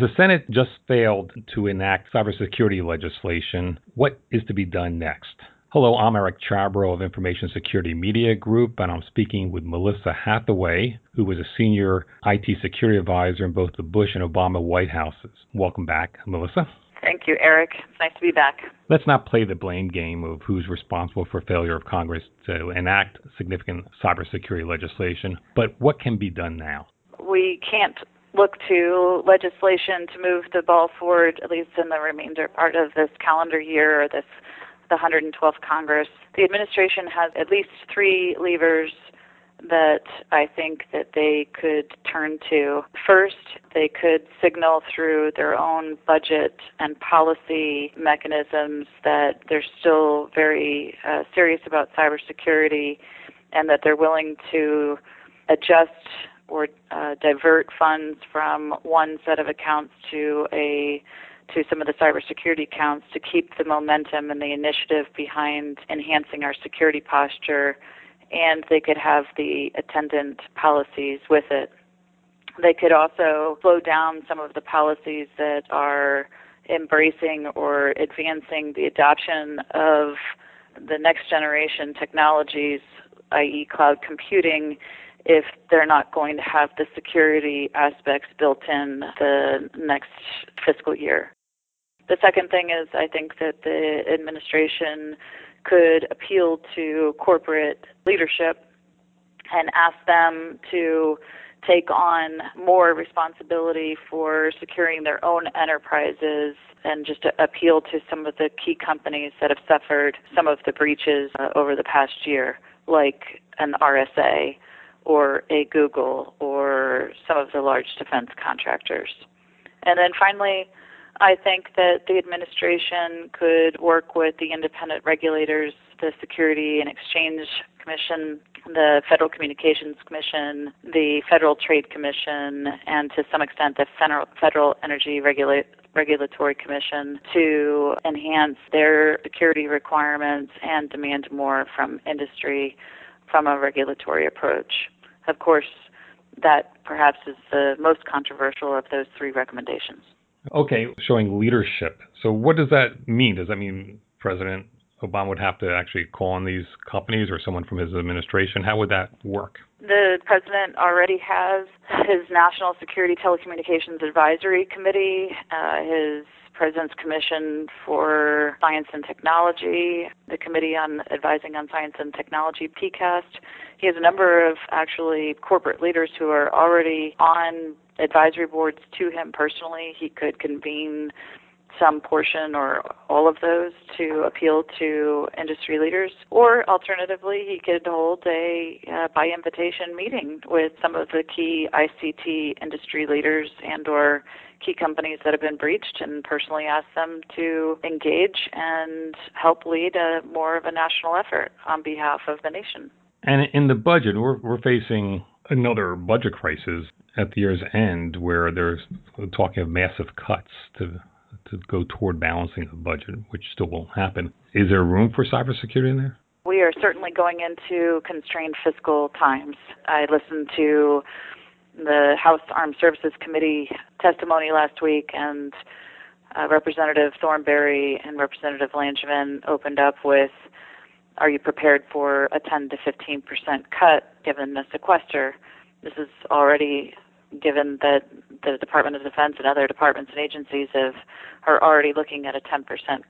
The Senate just failed to enact cybersecurity legislation. What is to be done next? Hello, I'm Eric Chabrow of Information Security Media Group, and I'm speaking with Melissa Hathaway, who was a senior IT security advisor in both the Bush and Obama White Houses. Welcome back, Melissa. Thank you, Eric. It's nice to be back. Let's not play the blame game of who's responsible for failure of Congress to enact significant cybersecurity legislation, but what can be done now? We can't look to legislation to move the ball forward, at least in the remainder part of this calendar year or this the 112th Congress. The administration has at least three levers that I think that they could turn to. First, they could signal through their own budget and policy mechanisms that they're still very uh, serious about cybersecurity and that they're willing to adjust or uh, divert funds from one set of accounts to a to some of the cybersecurity accounts to keep the momentum and the initiative behind enhancing our security posture, and they could have the attendant policies with it. They could also slow down some of the policies that are embracing or advancing the adoption of the next generation technologies, i.e., cloud computing, if they're not going to have the security aspects built in the next fiscal year. The second thing is I think that the administration could appeal to corporate leadership and ask them to take on more responsibility for securing their own enterprises and just appeal to some of the key companies that have suffered some of the breaches uh, over the past year, like an RSA or a Google or some of the large defense contractors. And then finally, I think that the administration could work with the independent regulators, the Security and Exchange Commission, the Federal Communications Commission, the Federal Trade Commission, and to some extent the Federal Energy Regula- Regulatory Commission to enhance their security requirements and demand more from industry from a regulatory approach. Of course, that perhaps is the most controversial of those three recommendations. Okay, showing leadership. So, what does that mean? Does that mean President Obama would have to actually call on these companies or someone from his administration? How would that work? The president already has his National Security Telecommunications Advisory Committee, uh, his President's Commission for Science and Technology, the Committee on Advising on Science and Technology, PCAST. He has a number of actually corporate leaders who are already on advisory boards to him personally. He could convene some portion or all of those to appeal to industry leaders. Or alternatively, he could hold a uh, by invitation meeting with some of the key ICT industry leaders and or key companies that have been breached and personally ask them to engage and help lead a more of a national effort on behalf of the nation. And in the budget, we're, we're facing another budget crisis at the year's end where there's talking of massive cuts to to go toward balancing the budget, which still won't happen. Is there room for cybersecurity in there? We are certainly going into constrained fiscal times. I listened to the House Armed Services Committee testimony last week, and uh, Representative Thornberry and Representative Langevin opened up with Are you prepared for a 10 to 15 percent cut given the sequester? This is already given that the Department of Defense and other departments and agencies have are already looking at a 10%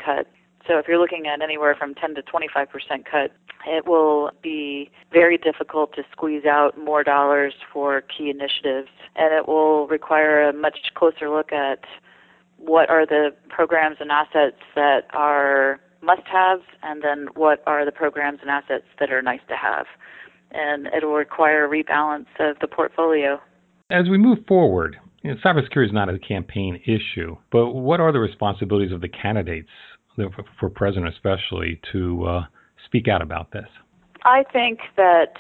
cut. So if you're looking at anywhere from 10 to 25% cut, it will be very difficult to squeeze out more dollars for key initiatives, and it will require a much closer look at what are the programs and assets that are must-haves, and then what are the programs and assets that are nice to have. And it will require a rebalance of the portfolio. As we move forward, you know, cybersecurity is not a campaign issue, but what are the responsibilities of the candidates, for president especially, to uh, speak out about this? I think that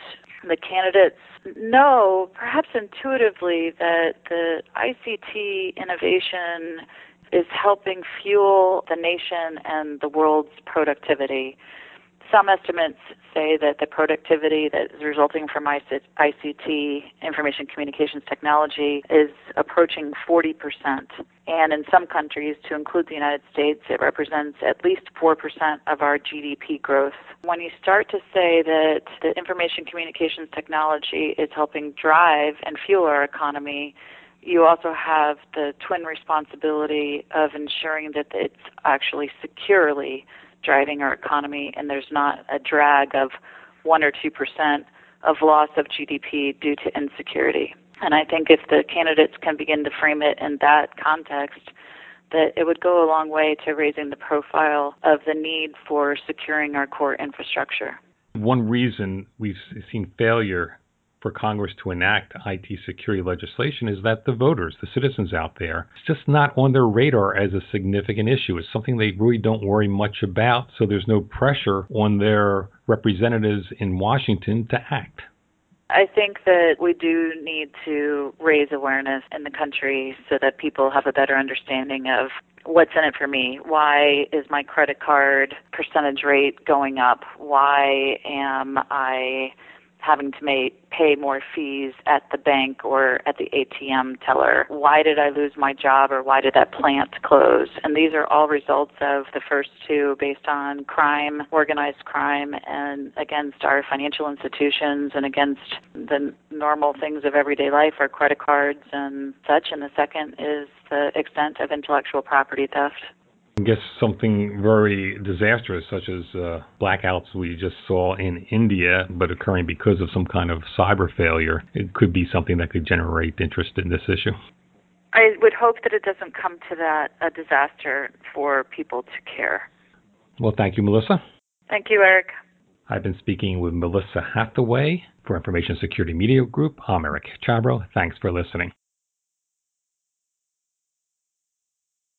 the candidates know, perhaps intuitively, that the ICT innovation is helping fuel the nation and the world's productivity. Some estimates say that the productivity that is resulting from ICT, information communications technology, is approaching 40%. And in some countries, to include the United States, it represents at least 4% of our GDP growth. When you start to say that the information communications technology is helping drive and fuel our economy, you also have the twin responsibility of ensuring that it's actually securely driving our economy and there's not a drag of 1 or 2% of loss of GDP due to insecurity. And I think if the candidates can begin to frame it in that context, that it would go a long way to raising the profile of the need for securing our core infrastructure. One reason we've seen failure for Congress to enact IT security legislation is that the voters, the citizens out there, it's just not on their radar as a significant issue. It's something they really don't worry much about, so there's no pressure on their representatives in Washington to act. I think that we do need to raise awareness in the country so that people have a better understanding of what's in it for me. Why is my credit card percentage rate going up? Why am I having to make, pay more fees at the bank or at the ATM teller? Why did I lose my job or why did that plant close? And these are all results of the first two based on crime, organized crime, and against our financial institutions and against the normal things of everyday life, our credit cards and such. And the second is the extent of intellectual property theft. I guess something very disastrous, such as uh, blackouts we just saw in India, but occurring because of some kind of cyber failure, it could be something that could generate interest in this issue. I would hope that it doesn't come to that a disaster for people to care. Well, thank you, Melissa. Thank you, Eric. I've been speaking with Melissa Hathaway for Information Security Media Group. I'm Eric Chabrow. Thanks for listening.